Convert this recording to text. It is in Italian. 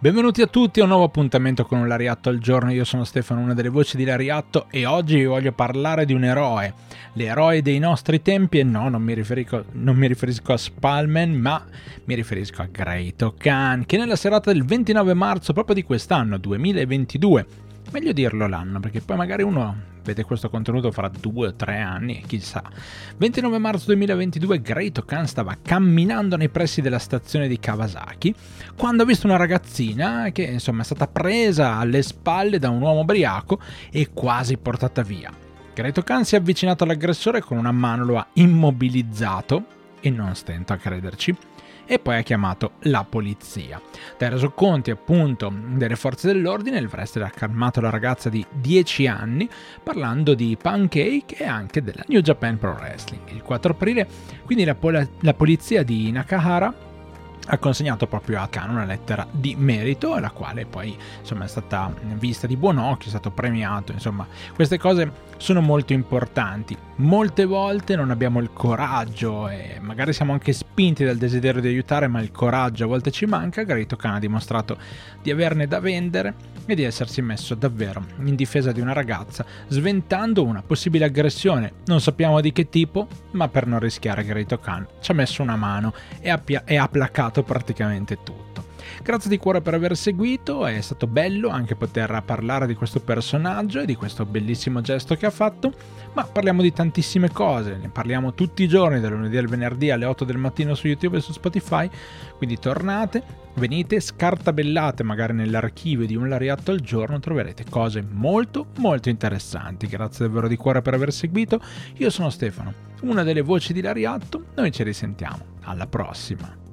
Benvenuti a tutti a un nuovo appuntamento con un Lariatto al giorno, io sono Stefano, una delle voci di Lariatto e oggi vi voglio parlare di un eroe, l'eroe dei nostri tempi e no, non mi riferisco, non mi riferisco a Spalman ma mi riferisco a Greito Khan che nella serata del 29 marzo proprio di quest'anno, 2022, meglio dirlo l'anno perché poi magari uno vede questo contenuto fra due o tre anni, chissà. 29 marzo 2022 Great Khan stava camminando nei pressi della stazione di Kawasaki quando ha visto una ragazzina che insomma è stata presa alle spalle da un uomo ubriaco e quasi portata via. Great Khan si è avvicinato all'aggressore con una mano lo ha immobilizzato e non stento a crederci e poi ha chiamato la polizia. Dai resoconti appunto delle forze dell'ordine il Wrestler ha calmato la ragazza di 10 anni parlando di pancake e anche della New Japan Pro Wrestling. Il 4 aprile quindi la, pol- la polizia di Nakahara ha consegnato proprio a Khan una lettera di merito, la quale poi insomma, è stata vista di buon occhio, è stato premiato, insomma queste cose sono molto importanti. Molte volte non abbiamo il coraggio e magari siamo anche spinti dal desiderio di aiutare, ma il coraggio a volte ci manca. Garito Khan ha dimostrato di averne da vendere e di essersi messo davvero in difesa di una ragazza, sventando una possibile aggressione. Non sappiamo di che tipo, ma per non rischiare Garito Khan ci ha messo una mano e ha, e ha placato praticamente tutto. Grazie di cuore per aver seguito, è stato bello anche poter parlare di questo personaggio e di questo bellissimo gesto che ha fatto, ma parliamo di tantissime cose, ne parliamo tutti i giorni, dal lunedì al venerdì alle 8 del mattino su YouTube e su Spotify, quindi tornate, venite, scartabellate magari nell'archivio di un lariatto al giorno, troverete cose molto molto interessanti. Grazie davvero di cuore per aver seguito, io sono Stefano, una delle voci di Lariatto, noi ci risentiamo, alla prossima!